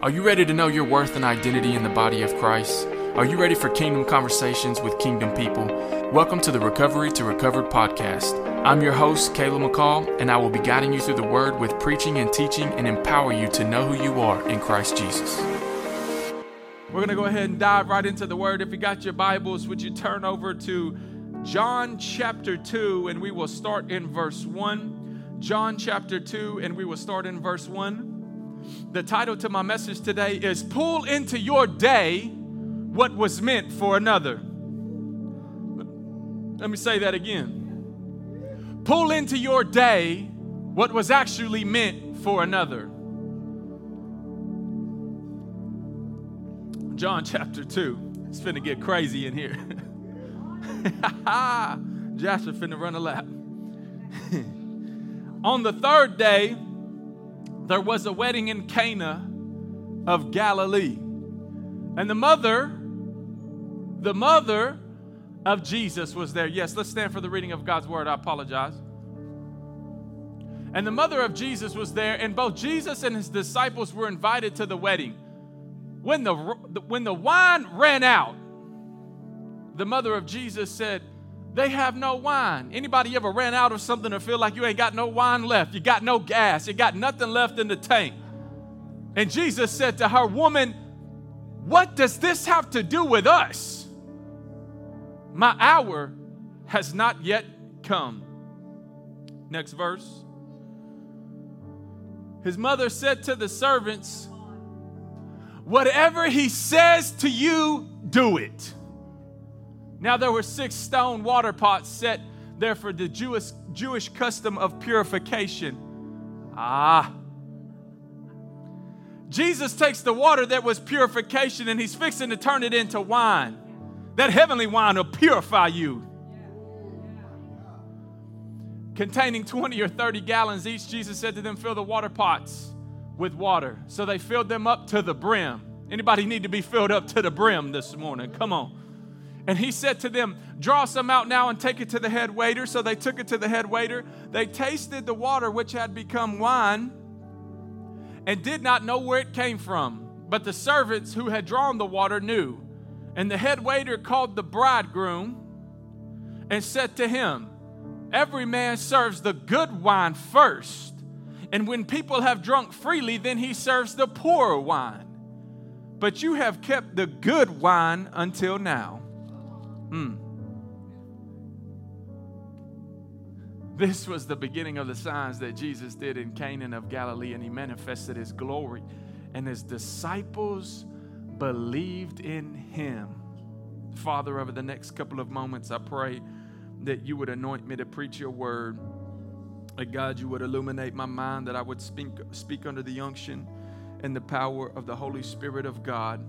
Are you ready to know your worth and identity in the body of Christ? Are you ready for kingdom conversations with kingdom people? Welcome to the Recovery to Recovered podcast. I'm your host, Caleb McCall, and I will be guiding you through the word with preaching and teaching and empower you to know who you are in Christ Jesus. We're going to go ahead and dive right into the word. If you got your Bibles, would you turn over to John chapter 2 and we will start in verse 1. John chapter 2 and we will start in verse 1. The title to my message today is Pull into Your Day What Was Meant for Another. Let me say that again. Pull into your day what was actually meant for another. John chapter 2. It's finna get crazy in here. Jasper finna run a lap. On the third day, there was a wedding in Cana of Galilee. And the mother, the mother of Jesus was there. Yes, let's stand for the reading of God's word. I apologize. And the mother of Jesus was there, and both Jesus and his disciples were invited to the wedding. When the, when the wine ran out, the mother of Jesus said, they have no wine. Anybody ever ran out of something or feel like you ain't got no wine left? You got no gas. You got nothing left in the tank. And Jesus said to her, Woman, what does this have to do with us? My hour has not yet come. Next verse. His mother said to the servants, Whatever he says to you, do it. Now there were six stone water pots set there for the Jewish, Jewish custom of purification. Ah. Jesus takes the water that was purification and he's fixing to turn it into wine. That heavenly wine will purify you. Containing 20 or 30 gallons each, Jesus said to them, Fill the water pots with water. So they filled them up to the brim. Anybody need to be filled up to the brim this morning? Come on. And he said to them, Draw some out now and take it to the head waiter. So they took it to the head waiter. They tasted the water which had become wine and did not know where it came from. But the servants who had drawn the water knew. And the head waiter called the bridegroom and said to him, Every man serves the good wine first. And when people have drunk freely, then he serves the poor wine. But you have kept the good wine until now. Mm. This was the beginning of the signs that Jesus did in Cana of Galilee, and he manifested his glory. And his disciples believed in him. Father, over the next couple of moments, I pray that you would anoint me to preach your word. That God, you would illuminate my mind, that I would speak, speak under the unction and the power of the Holy Spirit of God.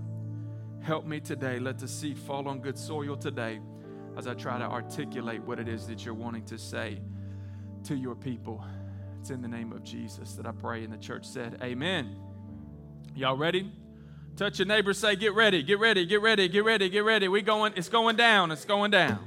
Help me today. Let the seed fall on good soil today as I try to articulate what it is that you're wanting to say to your people. It's in the name of Jesus that I pray. And the church said, Amen. Y'all ready? Touch your neighbor, say, Get ready, get ready, get ready, get ready, get ready. We going, it's going down, it's going down.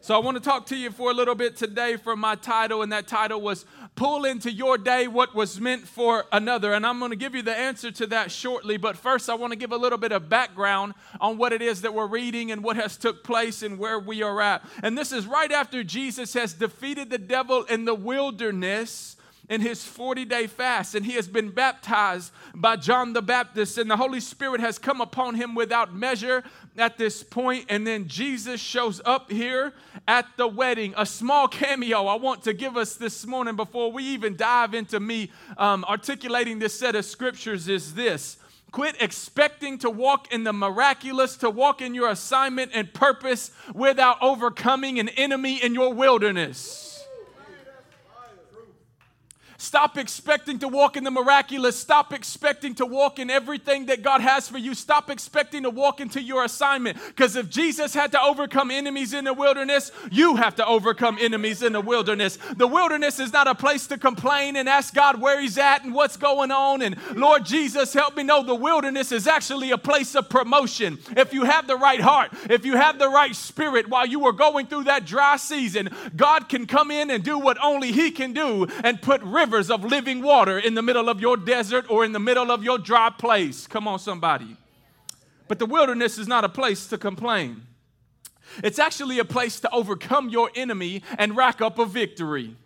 So I want to talk to you for a little bit today from my title, and that title was Pull into Your Day What Was Meant for Another. And I'm going to give you the answer to that shortly, but first I want to give a little bit of background on what it is that we're reading and what has took place and where we are at. And this is right after Jesus has defeated the devil in the wilderness in his 40 day fast, and he has been baptized by John the Baptist, and the Holy Spirit has come upon him without measure at this point. And then Jesus shows up here at the wedding. A small cameo I want to give us this morning before we even dive into me um, articulating this set of scriptures is this. Quit expecting to walk in the miraculous, to walk in your assignment and purpose without overcoming an enemy in your wilderness. Stop expecting to walk in the miraculous. Stop expecting to walk in everything that God has for you. Stop expecting to walk into your assignment. Because if Jesus had to overcome enemies in the wilderness, you have to overcome enemies in the wilderness. The wilderness is not a place to complain and ask God where He's at and what's going on. And Lord Jesus, help me know the wilderness is actually a place of promotion. If you have the right heart, if you have the right spirit while you are going through that dry season, God can come in and do what only He can do and put rivers rivers of living water in the middle of your desert or in the middle of your dry place. Come on, somebody. But the wilderness is not a place to complain. It's actually a place to overcome your enemy and rack up a victory.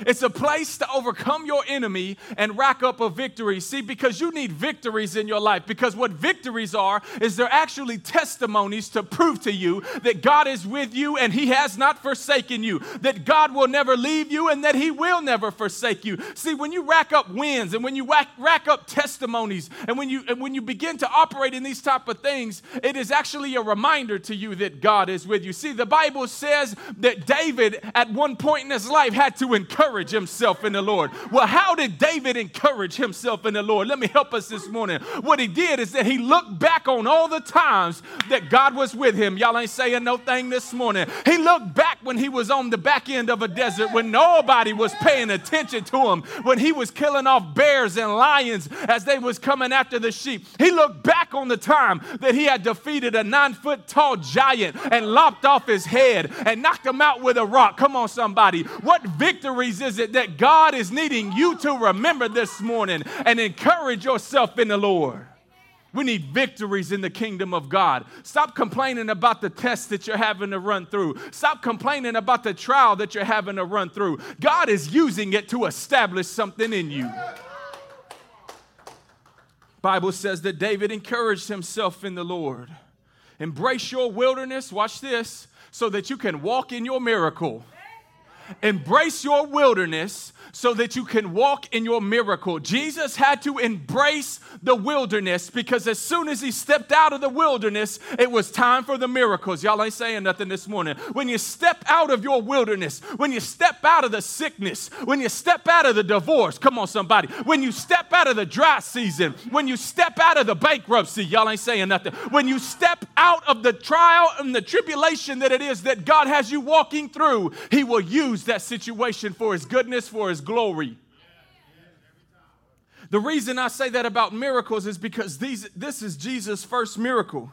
It's a place to overcome your enemy and rack up a victory. See, because you need victories in your life. Because what victories are is they're actually testimonies to prove to you that God is with you and He has not forsaken you, that God will never leave you and that He will never forsake you. See, when you rack up wins and when you rack, rack up testimonies and when you and when you begin to operate in these type of things, it is actually a reminder to you that God is with you. See, the Bible says that David at one point in his life had to encourage encourage himself in the Lord. Well, how did David encourage himself in the Lord? Let me help us this morning. What he did is that he looked back on all the times that God was with him. Y'all ain't saying no thing this morning. He looked back when he was on the back end of a desert when nobody was paying attention to him, when he was killing off bears and lions as they was coming after the sheep. He looked back on the time that he had defeated a nine foot tall giant and lopped off his head and knocked him out with a rock. Come on, somebody. What victories is it that God is needing you to remember this morning and encourage yourself in the Lord? We need victories in the kingdom of God. Stop complaining about the test that you're having to run through. Stop complaining about the trial that you're having to run through. God is using it to establish something in you. Bible says that David encouraged himself in the Lord. Embrace your wilderness, watch this, so that you can walk in your miracle. Embrace your wilderness so that you can walk in your miracle. Jesus had to embrace the wilderness because as soon as he stepped out of the wilderness, it was time for the miracles. Y'all ain't saying nothing this morning. When you step out of your wilderness, when you step out of the sickness, when you step out of the divorce, come on, somebody, when you step out of the dry season, when you step out of the bankruptcy, y'all ain't saying nothing. When you step out of the trial and the tribulation that it is that God has you walking through, he will use that situation for his goodness, for his glory. The reason I say that about miracles is because these, this is Jesus' first miracle.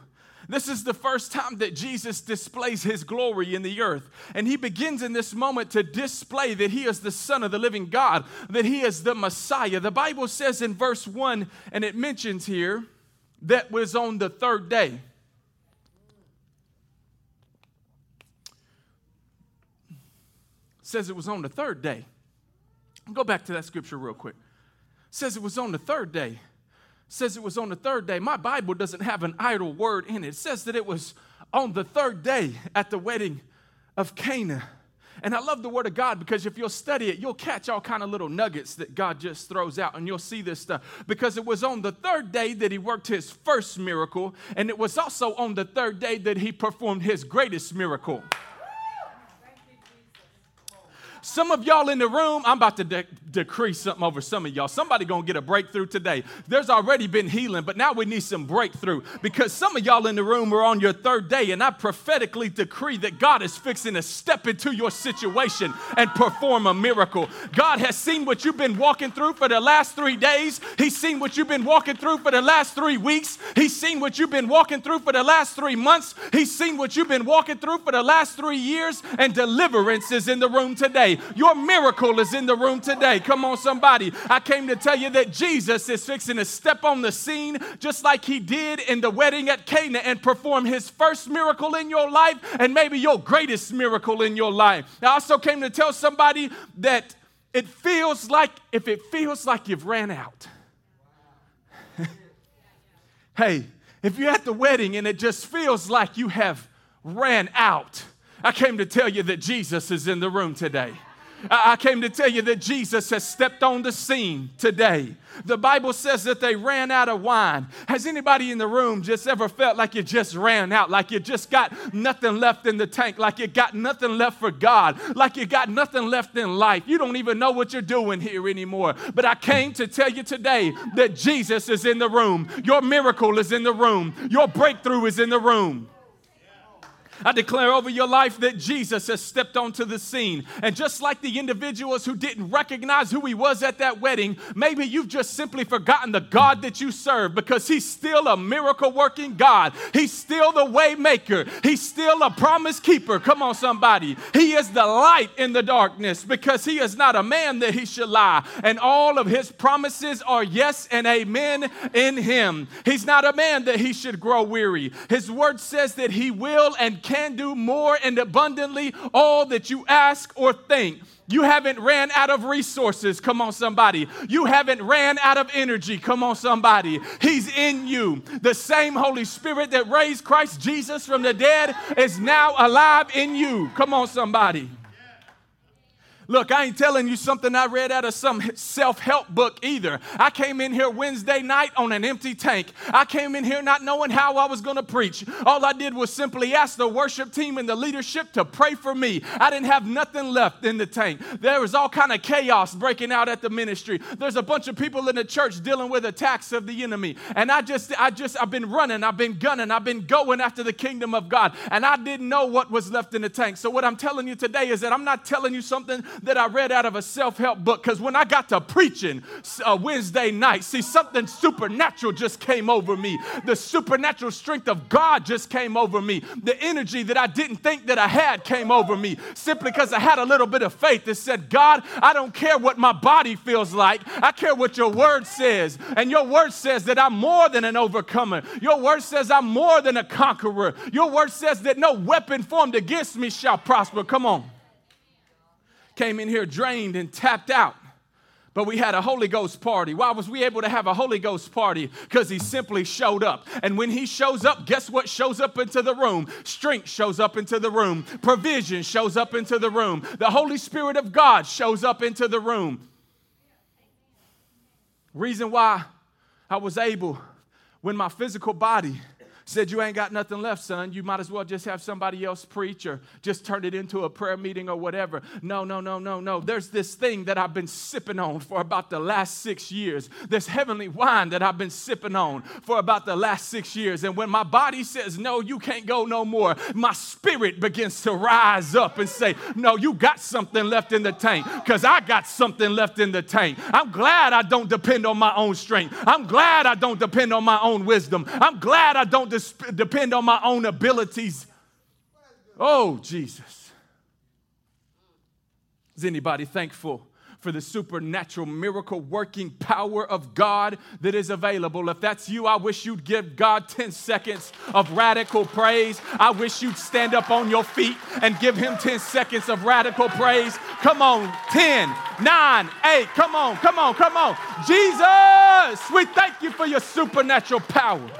This is the first time that Jesus displays his glory in the earth. And he begins in this moment to display that he is the Son of the living God, that he is the Messiah. The Bible says in verse 1, and it mentions here, that was on the third day. says it was on the third day. Go back to that scripture real quick. Says it was on the third day. Says it was on the third day. My Bible doesn't have an idle word in it. It says that it was on the third day at the wedding of Cana. And I love the word of God because if you'll study it, you'll catch all kind of little nuggets that God just throws out and you'll see this stuff. Because it was on the third day that he worked his first miracle, and it was also on the third day that he performed his greatest miracle. Some of y'all in the room, I'm about to de- decree something over some of y'all. Somebody gonna get a breakthrough today. There's already been healing, but now we need some breakthrough because some of y'all in the room are on your third day, and I prophetically decree that God is fixing to step into your situation and perform a miracle. God has seen what you've been walking through for the last three days. He's seen what you've been walking through for the last three weeks. He's seen what you've been walking through for the last three months. He's seen what you've been walking through for the last three years, and deliverance is in the room today today. Your miracle is in the room today. Come on, somebody. I came to tell you that Jesus is fixing to step on the scene just like he did in the wedding at Cana and perform his first miracle in your life and maybe your greatest miracle in your life. I also came to tell somebody that it feels like, if it feels like you've ran out. hey, if you're at the wedding and it just feels like you have ran out, I came to tell you that Jesus is in the room today. I came to tell you that Jesus has stepped on the scene today. The Bible says that they ran out of wine. Has anybody in the room just ever felt like you just ran out, like you just got nothing left in the tank, like you got nothing left for God, like you got nothing left in life? You don't even know what you're doing here anymore. But I came to tell you today that Jesus is in the room. Your miracle is in the room, your breakthrough is in the room. I declare over your life that Jesus has stepped onto the scene. And just like the individuals who didn't recognize who he was at that wedding, maybe you've just simply forgotten the God that you serve because he's still a miracle working God. He's still the way maker. He's still a promise keeper. Come on, somebody. He is the light in the darkness because he is not a man that he should lie. And all of his promises are yes and amen in him. He's not a man that he should grow weary. His word says that he will and can do more and abundantly all that you ask or think. You haven't ran out of resources. Come on, somebody. You haven't ran out of energy. Come on, somebody. He's in you. The same Holy Spirit that raised Christ Jesus from the dead is now alive in you. Come on, somebody. Look, I ain't telling you something I read out of some self help book either. I came in here Wednesday night on an empty tank. I came in here not knowing how I was going to preach. All I did was simply ask the worship team and the leadership to pray for me. I didn't have nothing left in the tank. There was all kind of chaos breaking out at the ministry. There's a bunch of people in the church dealing with attacks of the enemy. And I just, I just, I've been running, I've been gunning, I've been going after the kingdom of God. And I didn't know what was left in the tank. So what I'm telling you today is that I'm not telling you something that I read out of a self help book because when I got to preaching uh, Wednesday night, see, something supernatural just came over me. The supernatural strength of God just came over me. The energy that I didn't think that I had came over me simply because I had a little bit of faith that said, God, I don't care what my body feels like, I care what your word says. And your word says that I'm more than an overcomer. Your word says I'm more than a conqueror. Your word says that no weapon formed against me shall prosper. Come on came in here drained and tapped out. But we had a Holy Ghost party. Why was we able to have a Holy Ghost party? Because he simply showed up. And when he shows up, guess what shows up into the room? Strength shows up into the room, provision shows up into the room, the Holy Spirit of God shows up into the room. Reason why I was able, when my physical body said, You ain't got nothing left, son. You might as well just have somebody else preach or just turn it into a prayer meeting or whatever. No, no, no, no, no. There's this thing that I've been sipping on for about the last six years. This heavenly wine that I've been sipping on for about the last six years. And when my body says, No, you can't go no more, my spirit begins to rise up and say, No, you got something left in the tank because I got something left in the tank. I'm glad I don't depend on my own strength. I'm glad I don't depend on my own wisdom. I'm glad I don't depend on my own abilities. Oh, Jesus. Is anybody thankful for the supernatural miracle working power of God that is available. If that's you, I wish you'd give God 10 seconds of radical praise. I wish you'd stand up on your feet and give Him 10 seconds of radical praise. Come on, 10, 9, 8, come on, come on, come on. Jesus, we thank you for your supernatural power.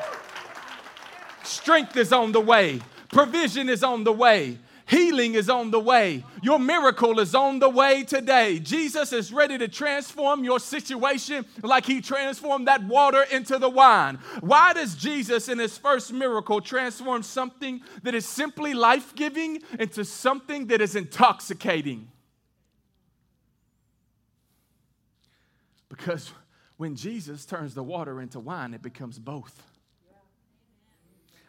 Strength is on the way, provision is on the way. Healing is on the way. Your miracle is on the way today. Jesus is ready to transform your situation like he transformed that water into the wine. Why does Jesus, in his first miracle, transform something that is simply life giving into something that is intoxicating? Because when Jesus turns the water into wine, it becomes both.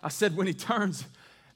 I said, when he turns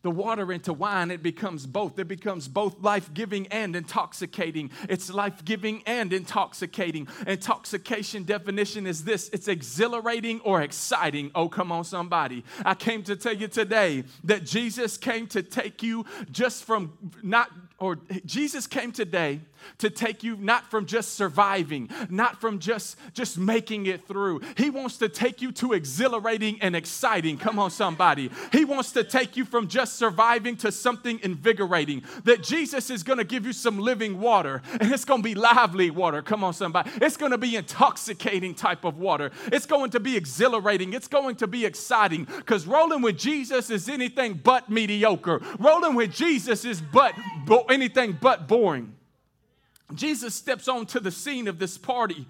the water into wine, it becomes both. It becomes both life giving and intoxicating. It's life giving and intoxicating. Intoxication definition is this it's exhilarating or exciting. Oh, come on, somebody. I came to tell you today that Jesus came to take you just from not, or Jesus came today to take you not from just surviving, not from just just making it through. He wants to take you to exhilarating and exciting. Come on somebody. He wants to take you from just surviving to something invigorating. That Jesus is going to give you some living water and it's going to be lively water. Come on somebody. It's going to be intoxicating type of water. It's going to be exhilarating. It's going to be exciting cuz rolling with Jesus is anything but mediocre. Rolling with Jesus is but anything but boring. Jesus steps onto the scene of this party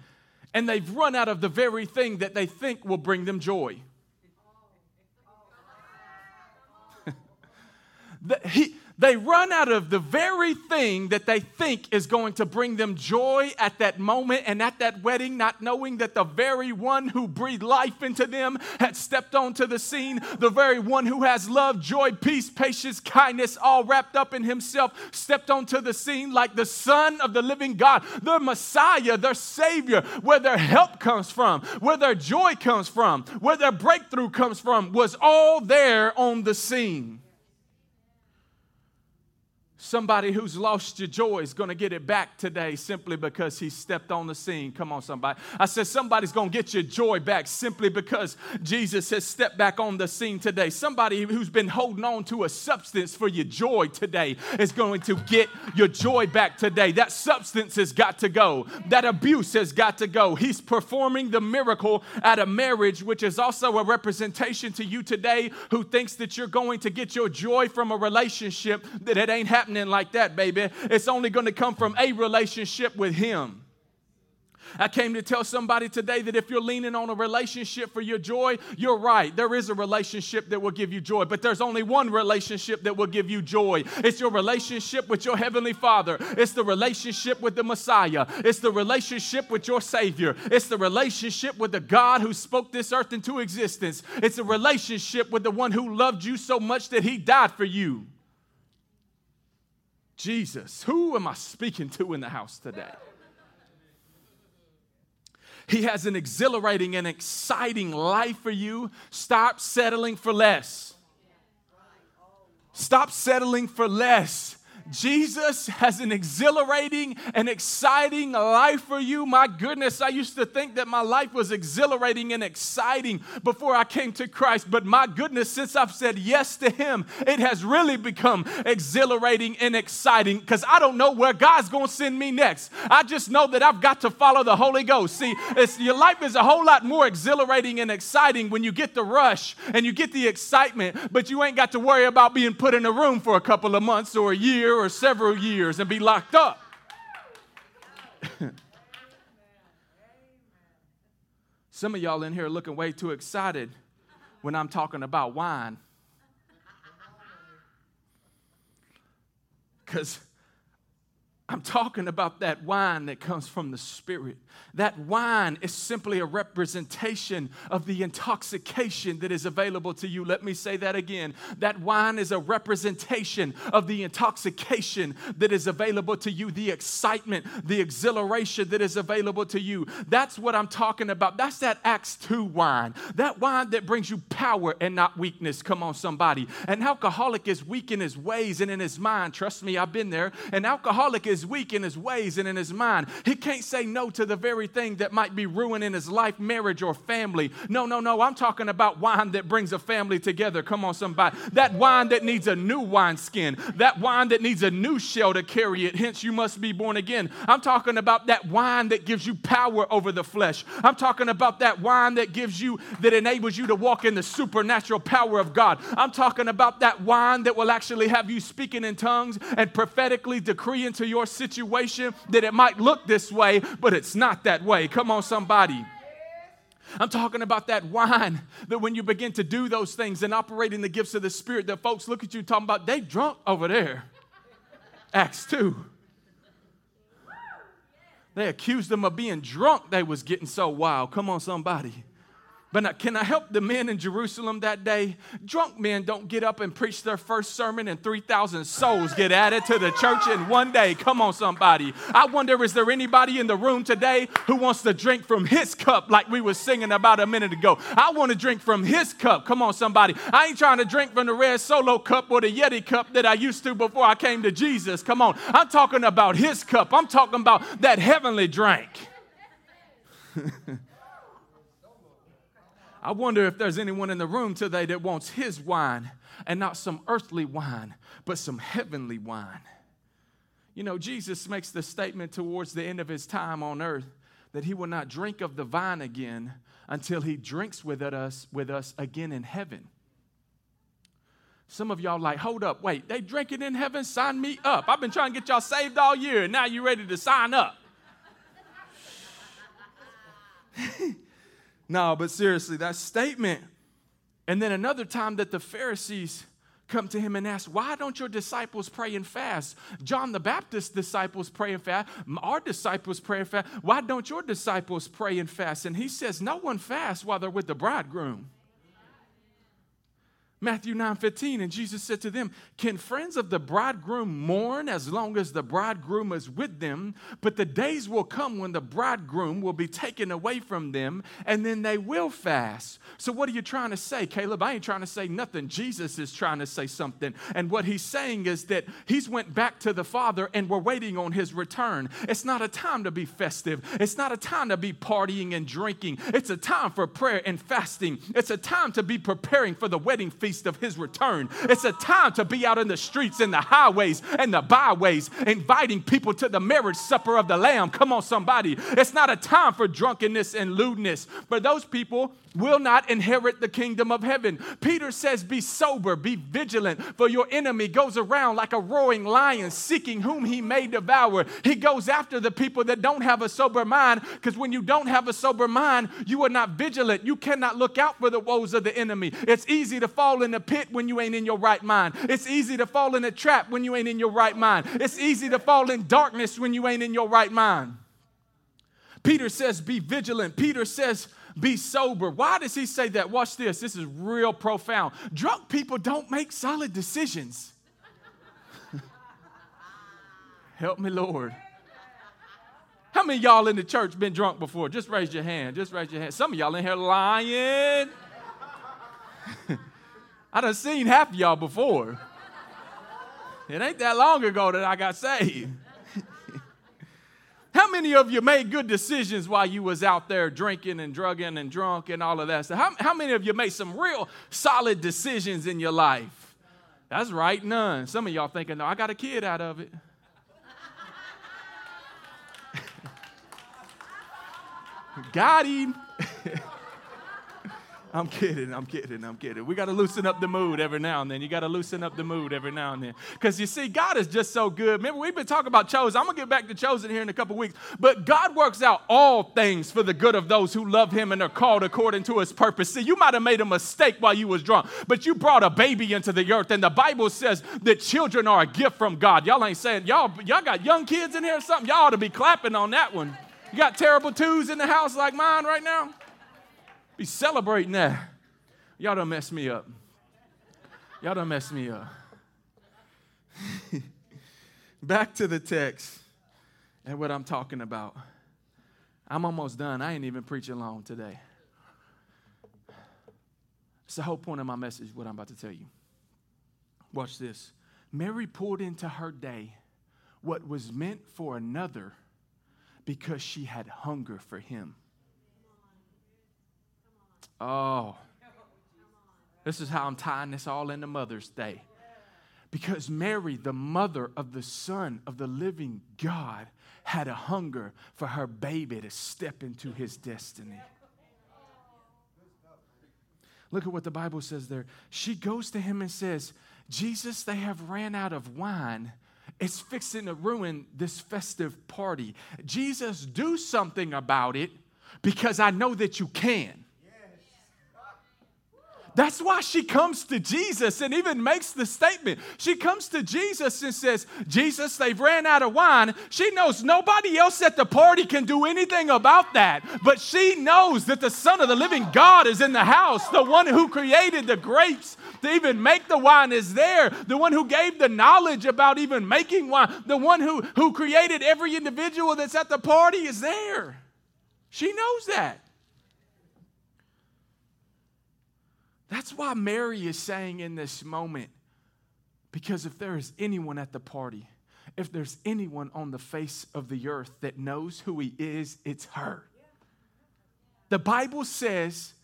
and they've run out of the very thing that they think will bring them joy. he, They run out of the very thing that they think is going to bring them joy at that moment and at that wedding, not knowing that the very one who breathed life into them had stepped onto the scene. The very one who has love, joy, peace, patience, kindness, all wrapped up in himself, stepped onto the scene like the Son of the living God, their Messiah, their Savior, where their help comes from, where their joy comes from, where their breakthrough comes from, was all there on the scene. Somebody who's lost your joy is going to get it back today simply because he stepped on the scene. Come on, somebody. I said, somebody's going to get your joy back simply because Jesus has stepped back on the scene today. Somebody who's been holding on to a substance for your joy today is going to get your joy back today. That substance has got to go, that abuse has got to go. He's performing the miracle at a marriage, which is also a representation to you today who thinks that you're going to get your joy from a relationship that it ain't happening happening like that, baby. It's only going to come from a relationship with Him. I came to tell somebody today that if you're leaning on a relationship for your joy, you're right. There is a relationship that will give you joy, but there's only one relationship that will give you joy. It's your relationship with your Heavenly Father, it's the relationship with the Messiah, it's the relationship with your Savior, it's the relationship with the God who spoke this earth into existence, it's a relationship with the one who loved you so much that He died for you. Jesus. Who am I speaking to in the house today? He has an exhilarating and exciting life for you. Stop settling for less. Stop settling for less. Jesus has an exhilarating and exciting life for you. My goodness, I used to think that my life was exhilarating and exciting before I came to Christ. But my goodness, since I've said yes to Him, it has really become exhilarating and exciting because I don't know where God's going to send me next. I just know that I've got to follow the Holy Ghost. See, your life is a whole lot more exhilarating and exciting when you get the rush and you get the excitement, but you ain't got to worry about being put in a room for a couple of months or a year or several years and be locked up. Some of y'all in here looking way too excited when I'm talking about wine. Because I'm talking about that wine that comes from the Spirit. That wine is simply a representation of the intoxication that is available to you. Let me say that again. That wine is a representation of the intoxication that is available to you, the excitement, the exhilaration that is available to you. That's what I'm talking about. That's that Acts 2 wine. That wine that brings you power and not weakness. Come on, somebody. An alcoholic is weak in his ways and in his mind. Trust me, I've been there. An alcoholic is is weak in his ways and in his mind. He can't say no to the very thing that might be ruining his life, marriage, or family. No, no, no. I'm talking about wine that brings a family together. Come on, somebody. That wine that needs a new wineskin. That wine that needs a new shell to carry it. Hence, you must be born again. I'm talking about that wine that gives you power over the flesh. I'm talking about that wine that gives you, that enables you to walk in the supernatural power of God. I'm talking about that wine that will actually have you speaking in tongues and prophetically decree into your situation that it might look this way, but it's not that way. Come on, somebody. I'm talking about that wine that when you begin to do those things and operating the gifts of the Spirit, that folks look at you talking about, they drunk over there. Acts 2. They accused them of being drunk. They was getting so wild. Come on, somebody. But can I help the men in Jerusalem that day? Drunk men don't get up and preach their first sermon and 3,000 souls get added to the church in one day. Come on, somebody. I wonder, is there anybody in the room today who wants to drink from his cup like we were singing about a minute ago? I want to drink from his cup. Come on, somebody. I ain't trying to drink from the red solo cup or the Yeti cup that I used to before I came to Jesus. Come on. I'm talking about his cup. I'm talking about that heavenly drink. I wonder if there's anyone in the room today that wants his wine and not some earthly wine, but some heavenly wine. You know, Jesus makes the statement towards the end of his time on earth that he will not drink of the vine again until he drinks with us, with us again in heaven. Some of y'all like, hold up, wait, they drink it in heaven? Sign me up. I've been trying to get y'all saved all year, and now you're ready to sign up. No, but seriously, that statement. And then another time that the Pharisees come to him and ask, Why don't your disciples pray and fast? John the Baptist's disciples pray and fast. Our disciples pray and fast. Why don't your disciples pray and fast? And he says, No one fasts while they're with the bridegroom. Matthew 9 15, and Jesus said to them, Can friends of the bridegroom mourn as long as the bridegroom is with them? But the days will come when the bridegroom will be taken away from them, and then they will fast. So, what are you trying to say, Caleb? I ain't trying to say nothing. Jesus is trying to say something. And what he's saying is that he's went back to the Father and we're waiting on his return. It's not a time to be festive, it's not a time to be partying and drinking. It's a time for prayer and fasting. It's a time to be preparing for the wedding feast feast of his return. It's a time to be out in the streets and the highways and the byways, inviting people to the marriage supper of the Lamb. Come on, somebody. It's not a time for drunkenness and lewdness. For those people will not inherit the kingdom of heaven. Peter says, Be sober, be vigilant, for your enemy goes around like a roaring lion, seeking whom he may devour. He goes after the people that don't have a sober mind, because when you don't have a sober mind, you are not vigilant. You cannot look out for the woes of the enemy. It's easy to fall in a pit when you ain't in your right mind. It's easy to fall in a trap when you ain't in your right mind. It's easy to fall in darkness when you ain't in your right mind. Peter says, Be vigilant. Peter says, be sober. Why does he say that? Watch this. This is real profound. Drunk people don't make solid decisions. Help me, Lord. How many y'all in the church been drunk before? Just raise your hand. Just raise your hand. Some of y'all in here lying. I done seen half of y'all before. It ain't that long ago that I got saved. Many of you made good decisions while you was out there drinking and drugging and drunk and all of that stuff? How, how many of you made some real solid decisions in your life? That's right, none. Some of y'all thinking, no, I got a kid out of it. got him. I'm kidding, I'm kidding, I'm kidding. We got to loosen up the mood every now and then. You got to loosen up the mood every now and then. Because you see, God is just so good. Remember, we've been talking about chosen. I'm going to get back to chosen here in a couple weeks. But God works out all things for the good of those who love him and are called according to his purpose. See, you might have made a mistake while you was drunk, but you brought a baby into the earth. And the Bible says that children are a gift from God. Y'all ain't saying, y'all, y'all got young kids in here or something? Y'all ought to be clapping on that one. You got terrible twos in the house like mine right now? Be celebrating that. Y'all done messed me up. Y'all done messed me up. Back to the text and what I'm talking about. I'm almost done. I ain't even preaching long today. It's the whole point of my message, what I'm about to tell you. Watch this. Mary poured into her day what was meant for another because she had hunger for him. Oh, this is how I'm tying this all into Mother's Day. Because Mary, the mother of the Son of the living God, had a hunger for her baby to step into his destiny. Look at what the Bible says there. She goes to him and says, Jesus, they have ran out of wine. It's fixing to ruin this festive party. Jesus, do something about it because I know that you can. That's why she comes to Jesus and even makes the statement. She comes to Jesus and says, Jesus, they've ran out of wine. She knows nobody else at the party can do anything about that, but she knows that the Son of the living God is in the house. The one who created the grapes to even make the wine is there. The one who gave the knowledge about even making wine, the one who, who created every individual that's at the party is there. She knows that. That's why Mary is saying in this moment, because if there is anyone at the party, if there's anyone on the face of the earth that knows who he is, it's her. The Bible says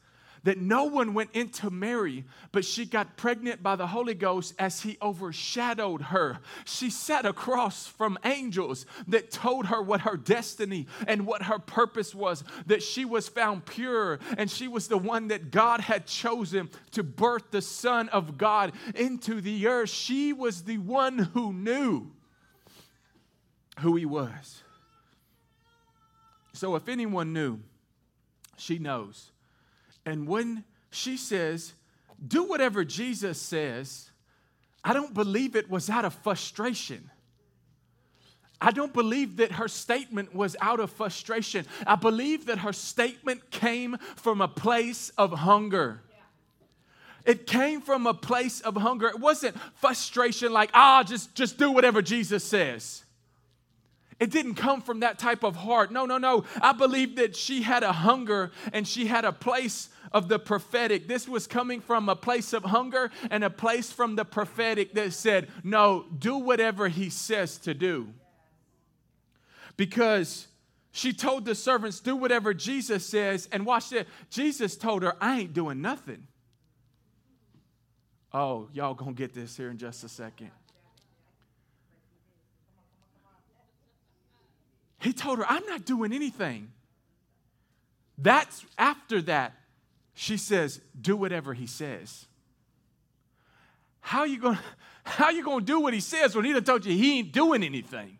that no one went into Mary, but she got pregnant by the Holy Ghost as he overshadowed her. She sat across from angels that told her what her destiny and what her purpose was, that she was found pure and she was the one that God had chosen to birth the Son of God into the earth. She was the one who knew who he was. So if anyone knew, she knows and when she says, do whatever Jesus says, I don't believe it was out of frustration. I don't believe that her statement was out of frustration. I believe that her statement came from a place of hunger. It came from a place of hunger. It wasn't frustration like, ah, just, just do whatever Jesus says. It didn't come from that type of heart. No, no, no. I believe that she had a hunger and she had a place of the prophetic. This was coming from a place of hunger and a place from the prophetic that said, no, do whatever he says to do because she told the servants, Do whatever Jesus says. And watch this. Jesus told her, I ain't doing nothing. Oh, y'all gonna get this here in just a second. He told her, I'm not doing anything. That's after that, she says, Do whatever he says. How you gonna how you gonna do what he says when he done told you he ain't doing anything?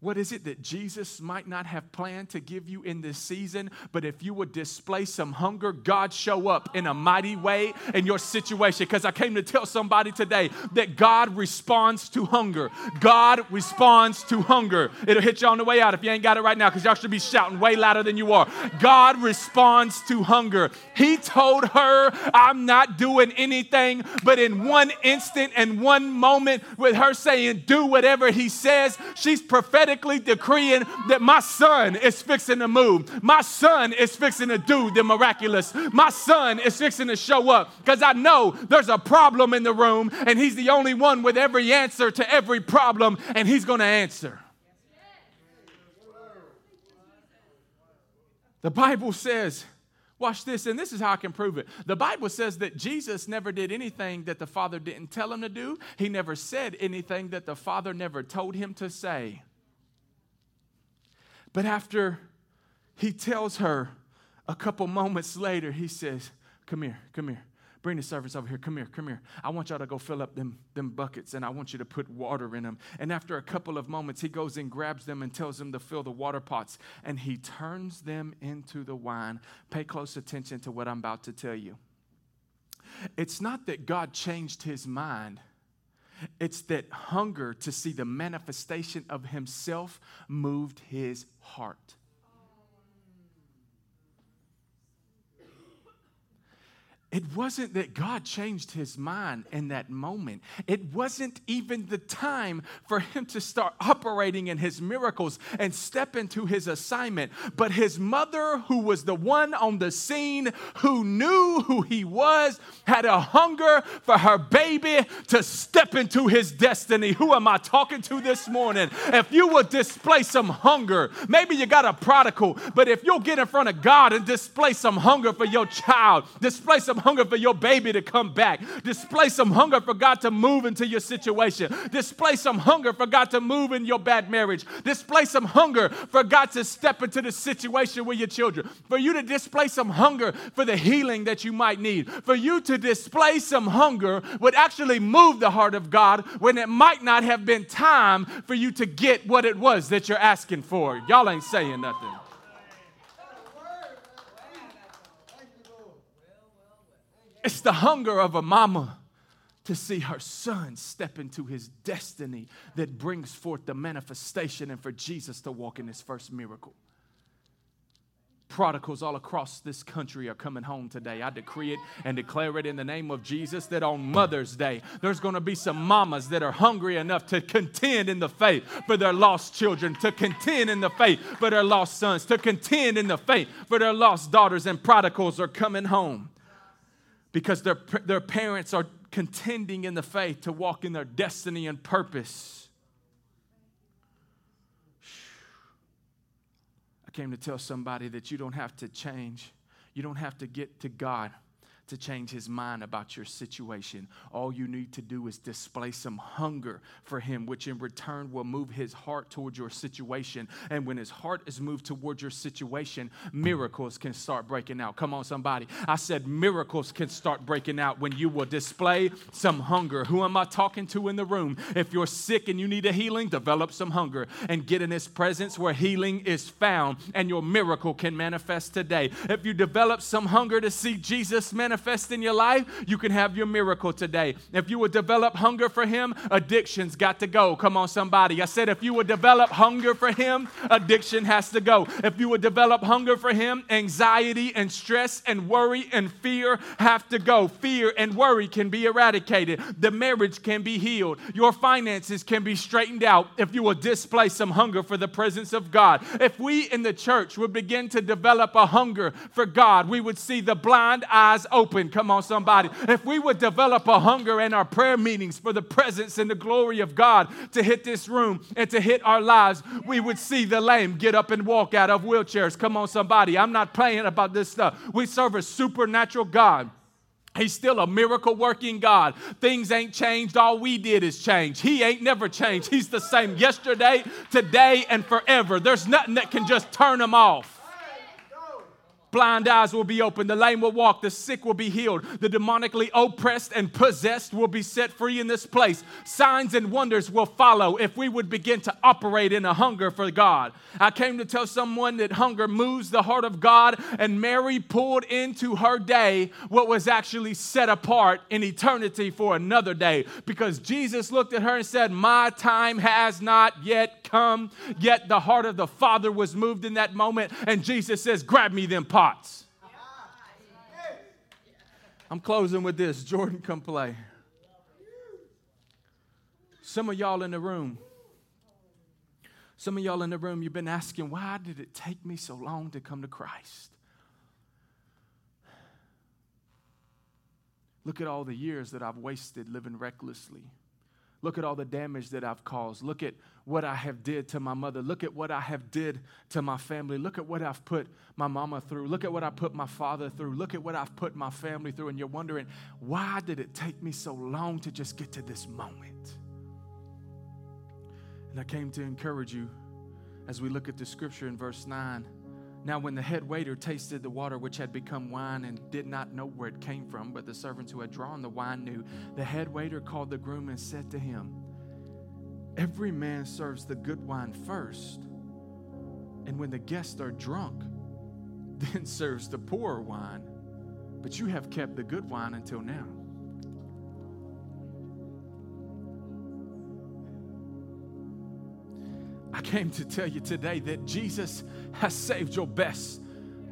What is it that Jesus might not have planned to give you in this season? But if you would display some hunger, God show up in a mighty way in your situation. Because I came to tell somebody today that God responds to hunger. God responds to hunger. It'll hit you on the way out if you ain't got it right now, because y'all should be shouting way louder than you are. God responds to hunger. He told her, I'm not doing anything, but in one instant and one moment, with her saying, Do whatever He says, she's prophetic prophetically decreeing that my son is fixing to move. My son is fixing to do the miraculous. My son is fixing to show up because I know there's a problem in the room and he's the only one with every answer to every problem and he's going to answer. The Bible says, watch this, and this is how I can prove it. The Bible says that Jesus never did anything that the Father didn't tell him to do, he never said anything that the Father never told him to say. But after he tells her a couple moments later, he says, Come here, come here. Bring the servants over here. Come here, come here. I want y'all to go fill up them, them buckets and I want you to put water in them. And after a couple of moments, he goes and grabs them and tells them to fill the water pots and he turns them into the wine. Pay close attention to what I'm about to tell you. It's not that God changed his mind it's that hunger to see the manifestation of Himself moved His heart. It wasn't that God changed his mind in that moment. It wasn't even the time for him to start operating in his miracles and step into his assignment. But his mother, who was the one on the scene, who knew who he was, had a hunger for her baby to step into his destiny. Who am I talking to this morning? If you will display some hunger, maybe you got a prodigal, but if you'll get in front of God and display some hunger for your child, display some hunger for your baby to come back. Display some hunger for God to move into your situation. Display some hunger for God to move in your bad marriage. Display some hunger for God to step into the situation with your children. For you to display some hunger for the healing that you might need. For you to display some hunger would actually move the heart of God when it might not have been time for you to get what it was that you're asking for. Y'all ain't saying nothing. It's the hunger of a mama to see her son step into his destiny that brings forth the manifestation and for Jesus to walk in his first miracle. Prodigals all across this country are coming home today. I decree it and declare it in the name of Jesus that on Mother's Day, there's going to be some mamas that are hungry enough to contend in the faith for their lost children, to contend in the faith for their lost sons, to contend in the faith for their lost daughters, and prodigals are coming home because their, their parents are contending in the faith to walk in their destiny and purpose. I came to tell somebody that you don't have to change, you don't have to get to God to change his mind about your situation. All you need to do is display some hunger for him, which in return will move his heart towards your situation. And when his heart is moved towards your situation, miracles can start breaking out. Come on, somebody. I said miracles can start breaking out when you will display some hunger. Who am I talking to in the room? If you're sick and you need a healing, develop some hunger and get in his presence where healing is found and your miracle can manifest today. If you develop some hunger to see Jesus manifest, manifest in your life, you can have your miracle today. If you would develop hunger for Him, addiction's got to go. Come on, somebody. I said, if you would develop hunger for Him, addiction has to go. If you would develop hunger for Him, anxiety and stress and worry and fear have to go. Fear and worry can be eradicated. The marriage can be healed. Your finances can be straightened out if you will display some hunger for the presence of God. If we in the church would begin to develop a hunger for God, we would see the blind eyes open. Come on, somebody. If we would develop a hunger in our prayer meetings for the presence and the glory of God to hit this room and to hit our lives, we would see the lame get up and walk out of wheelchairs. Come on, somebody. I'm not playing about this stuff. We serve a supernatural God. He's still a miracle working God. Things ain't changed. All we did is change. He ain't never changed. He's the same yesterday, today, and forever. There's nothing that can just turn him off. Blind eyes will be opened, the lame will walk, the sick will be healed, the demonically oppressed and possessed will be set free in this place. Signs and wonders will follow if we would begin to operate in a hunger for God. I came to tell someone that hunger moves the heart of God, and Mary pulled into her day what was actually set apart in eternity for another day because Jesus looked at her and said, My time has not yet come. Yet the heart of the Father was moved in that moment, and Jesus says, Grab me them pots. I'm closing with this. Jordan, come play. Some of y'all in the room, some of y'all in the room, you've been asking, why did it take me so long to come to Christ? Look at all the years that I've wasted living recklessly. Look at all the damage that I've caused. Look at what I have did to my mother. Look at what I have did to my family. Look at what I've put my mama through. Look at what I put my father through. Look at what I've put my family through. And you're wondering, why did it take me so long to just get to this moment? And I came to encourage you as we look at the scripture in verse 9 now, when the head waiter tasted the water which had become wine and did not know where it came from, but the servants who had drawn the wine knew, the head waiter called the groom and said to him, Every man serves the good wine first, and when the guests are drunk, then serves the poorer wine. But you have kept the good wine until now. I came to tell you today that Jesus has saved your best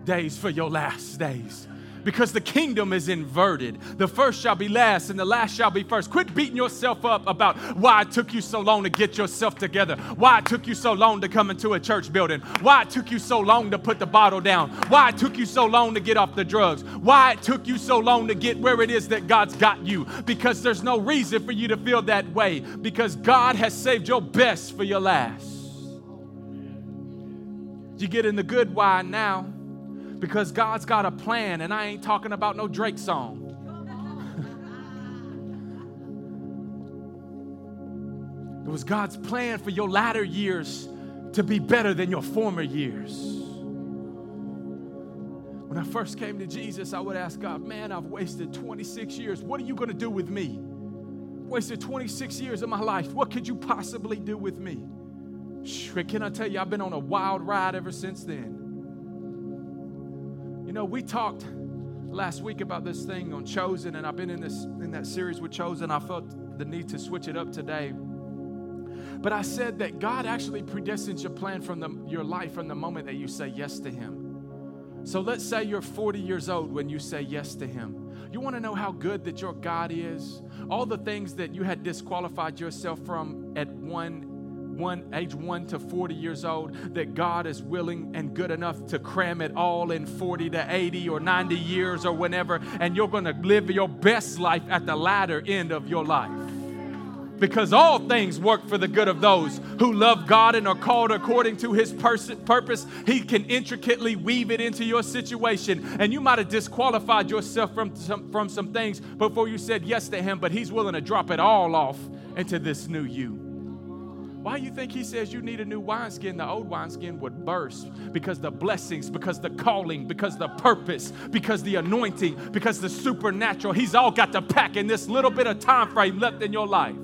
days for your last days because the kingdom is inverted. The first shall be last and the last shall be first. Quit beating yourself up about why it took you so long to get yourself together, why it took you so long to come into a church building, why it took you so long to put the bottle down, why it took you so long to get off the drugs, why it took you so long to get where it is that God's got you. Because there's no reason for you to feel that way because God has saved your best for your last. You get in the good wine now because God's got a plan, and I ain't talking about no Drake song. it was God's plan for your latter years to be better than your former years. When I first came to Jesus, I would ask God, Man, I've wasted 26 years. What are you going to do with me? Wasted 26 years of my life. What could you possibly do with me? Can I tell you, I've been on a wild ride ever since then. You know, we talked last week about this thing on Chosen, and I've been in this in that series with Chosen. I felt the need to switch it up today. But I said that God actually predestines your plan from the, your life from the moment that you say yes to Him. So let's say you're 40 years old when you say yes to Him. You want to know how good that your God is? All the things that you had disqualified yourself from at one one age 1 to 40 years old that God is willing and good enough to cram it all in 40 to 80 or 90 years or whenever and you're going to live your best life at the latter end of your life because all things work for the good of those who love God and are called according to his pers- purpose. He can intricately weave it into your situation. And you might have disqualified yourself from some, from some things before you said yes to him, but he's willing to drop it all off into this new you. Why you think he says you need a new wineskin? The old wineskin would burst because the blessings, because the calling, because the purpose, because the anointing, because the supernatural. He's all got to pack in this little bit of time frame left in your life.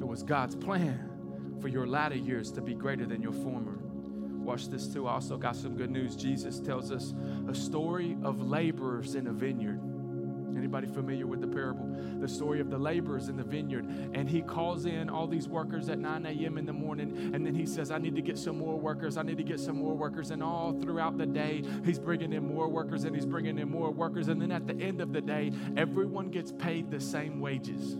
It was God's plan for your latter years to be greater than your former. Watch this too. I also got some good news. Jesus tells us a story of laborers in a vineyard. Anybody familiar with the parable? The story of the laborers in the vineyard. And he calls in all these workers at 9 a.m. in the morning. And then he says, I need to get some more workers. I need to get some more workers. And all throughout the day, he's bringing in more workers and he's bringing in more workers. And then at the end of the day, everyone gets paid the same wages.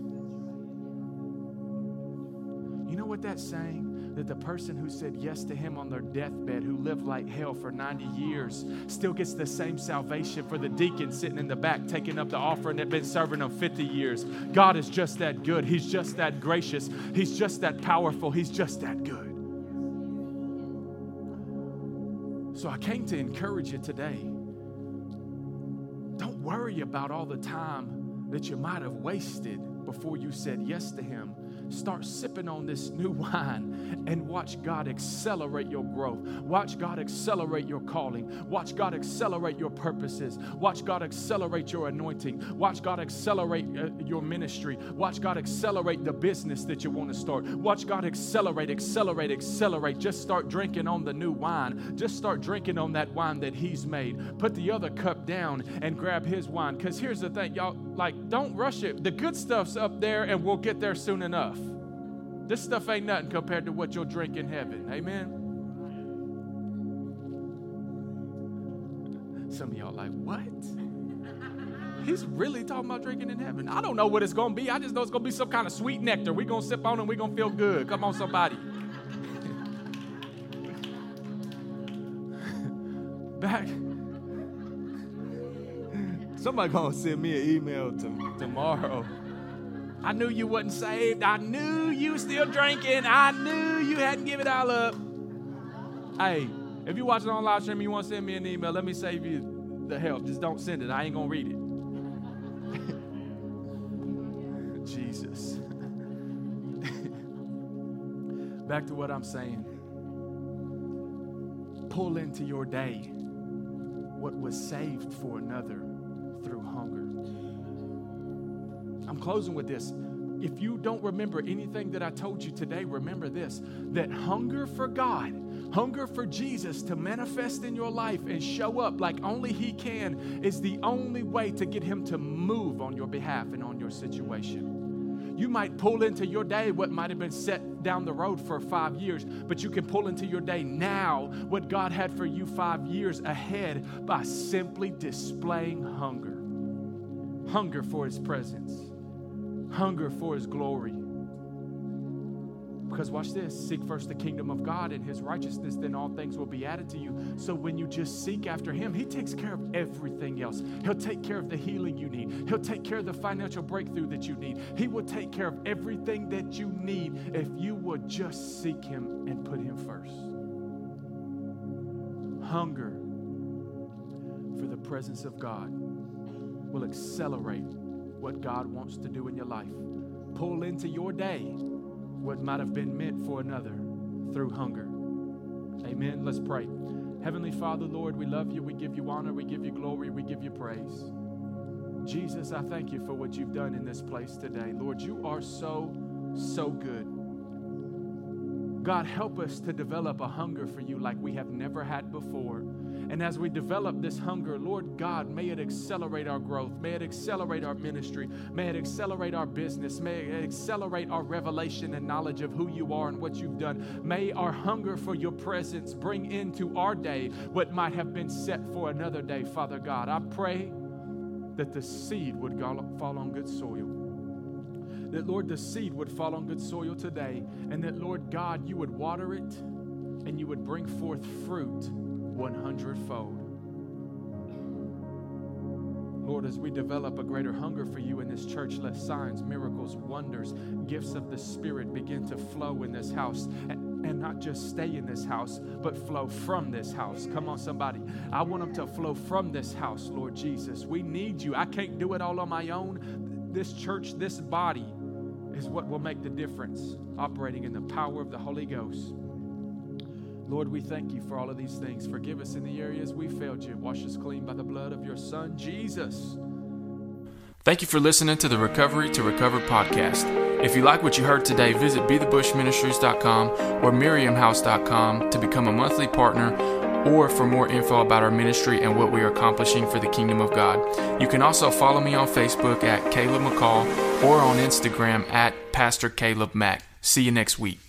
You know what that's saying? That the person who said yes to him on their deathbed, who lived like hell for 90 years, still gets the same salvation for the deacon sitting in the back taking up the offering that been serving them 50 years. God is just that good. He's just that gracious. He's just that powerful. He's just that good. So I came to encourage you today. Don't worry about all the time that you might have wasted before you said yes to Him start sipping on this new wine and watch God accelerate your growth. Watch God accelerate your calling. Watch God accelerate your purposes. Watch God accelerate your anointing. Watch God accelerate uh, your ministry. Watch God accelerate the business that you want to start. Watch God accelerate, accelerate, accelerate. Just start drinking on the new wine. Just start drinking on that wine that He's made. Put the other cup down and grab His wine. Because here's the thing, y'all, like, don't rush it. The good stuff's up there and we'll get there soon enough. This stuff ain't nothing compared to what you'll drink in heaven. Amen. Some of y'all like, what? He's really talking about drinking in heaven. I don't know what it's to be. I just know it's to be some kind of sweet nectar. We're to sip on and we're to feel good. Come on, somebody. Back. Somebody to send me an email to, tomorrow. I knew you wasn't saved. I knew you still drinking. I knew you hadn't given it all up. Hey, if you're watching on live stream and you want to send me an email, let me save you the help. Just don't send it. I ain't going to read it. Jesus. Back to what I'm saying. Pull into your day what was saved for another through hunger. Closing with this. If you don't remember anything that I told you today, remember this that hunger for God, hunger for Jesus to manifest in your life and show up like only He can is the only way to get Him to move on your behalf and on your situation. You might pull into your day what might have been set down the road for five years, but you can pull into your day now what God had for you five years ahead by simply displaying hunger hunger for His presence hunger for his glory. Because watch this seek first the kingdom of God and his righteousness, then all things will be added to you. So when you just seek after him, he takes care of everything else. He'll take care of the healing you need, he'll take care of the financial breakthrough that you need. He will take care of everything that you need if you would just seek him and put him first. Hunger for the presence of God will accelerate what God wants to do in your life. Pull into your day what might have been meant for another through hunger. Amen. Let's pray. Heavenly Father, Lord, we love you. We give you honor. We give you glory. We give you praise. Jesus, I thank you for what you've done in this place today. Lord, you are so, so good. God, help us to develop a hunger for you like we have never had before. And as we develop this hunger, Lord God, may it accelerate our growth. May it accelerate our ministry. May it accelerate our business. May it accelerate our revelation and knowledge of who you are and what you've done. May our hunger for your presence bring into our day what might have been set for another day, Father God. I pray that the seed would fall on good soil that, Lord, the seed would fall on good soil today, and that, Lord God, you would water it and you would bring forth fruit 100 fold. Lord, as we develop a greater hunger for you in this church, let signs, miracles, wonders, gifts of the Spirit begin to flow in this house. And not just stay in this house, but flow from this house. Come on, somebody. I want them to flow from this house, Lord Jesus. We need you. I can't do it all on my own. This church, this body is what will make the difference, operating in the power of the Holy Ghost. Lord, we thank you for all of these things. Forgive us in the areas we failed you. Wash us clean by the blood of your Son, Jesus. Thank you for listening to the Recovery to Recover podcast. If you like what you heard today, visit bethebushministries.com or miriamhouse.com to become a monthly partner or for more info about our ministry and what we are accomplishing for the kingdom of God. You can also follow me on Facebook at Caleb McCall or on Instagram at Pastor Caleb Mack. See you next week.